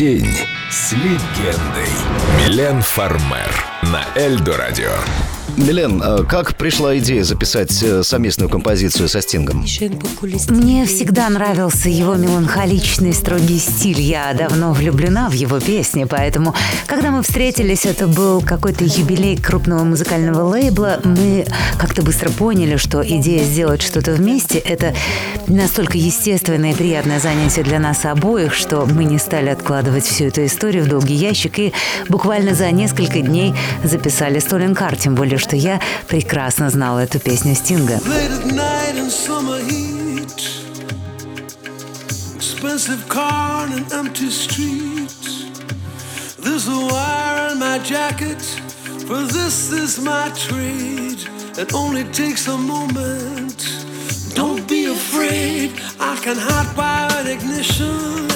День с легендой. Милен Фармер на Эльдо Радио. Милен, а как пришла идея записать э, совместную композицию со Стингом? Мне всегда нравился его меланхоличный строгий стиль. Я давно влюблена в его песни, поэтому, когда мы встретились, это был какой-то юбилей крупного музыкального лейбла, мы как-то быстро поняли, что идея сделать что-то вместе — это настолько естественное и приятное занятие для нас обоих, что мы не стали откладывать всю эту историю в долгий ящик и буквально за несколько дней записали Столен Кар, тем более, что я прекрасно знала эту песню Стинга. Expensive car and an empty street. There's a wire in my jacket, for this is my trade. It only takes a moment. Don't be afraid, I can hot wire ignition.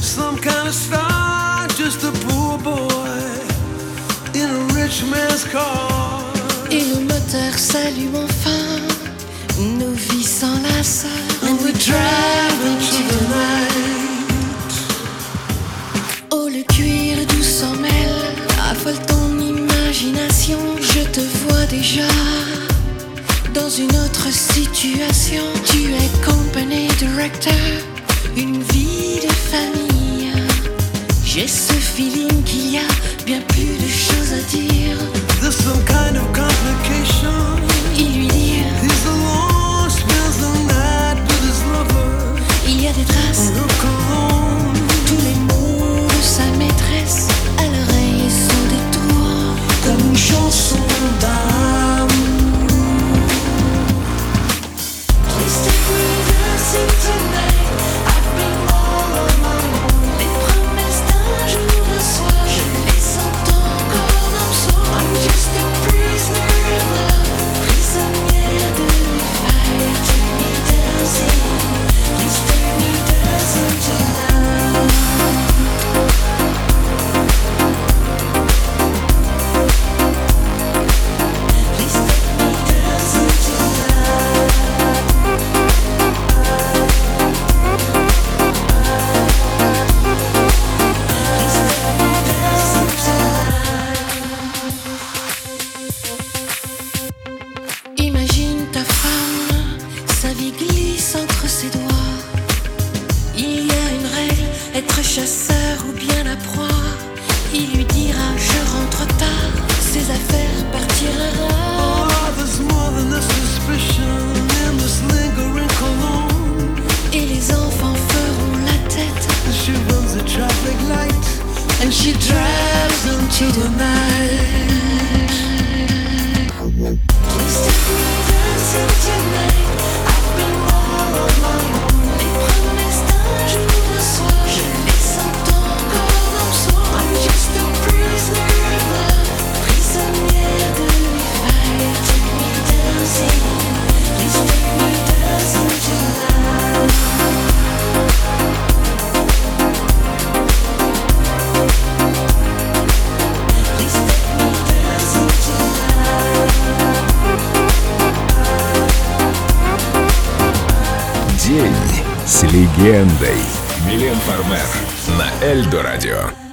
Some kind of star, just a poor boy Et le moteur s'allume enfin, nos vies s'enlacent. And we drive into the night. Oh, le cuir doux s'en mêle, affole ton imagination. Je te vois déjà dans une autre situation. Tu es company director, une vie de famille. J'ai ce feeling qu'il y a bien plus être chasseur ou bien la proie. Il lui dira je rentre tard, ses affaires partiront. Oh, there's more than a suspicion in this lingering cologne. Et les enfants feront la tête. And she runs a traffic light. And she drives into the night. С легендой. Милен Фармер на Эльдо Радио.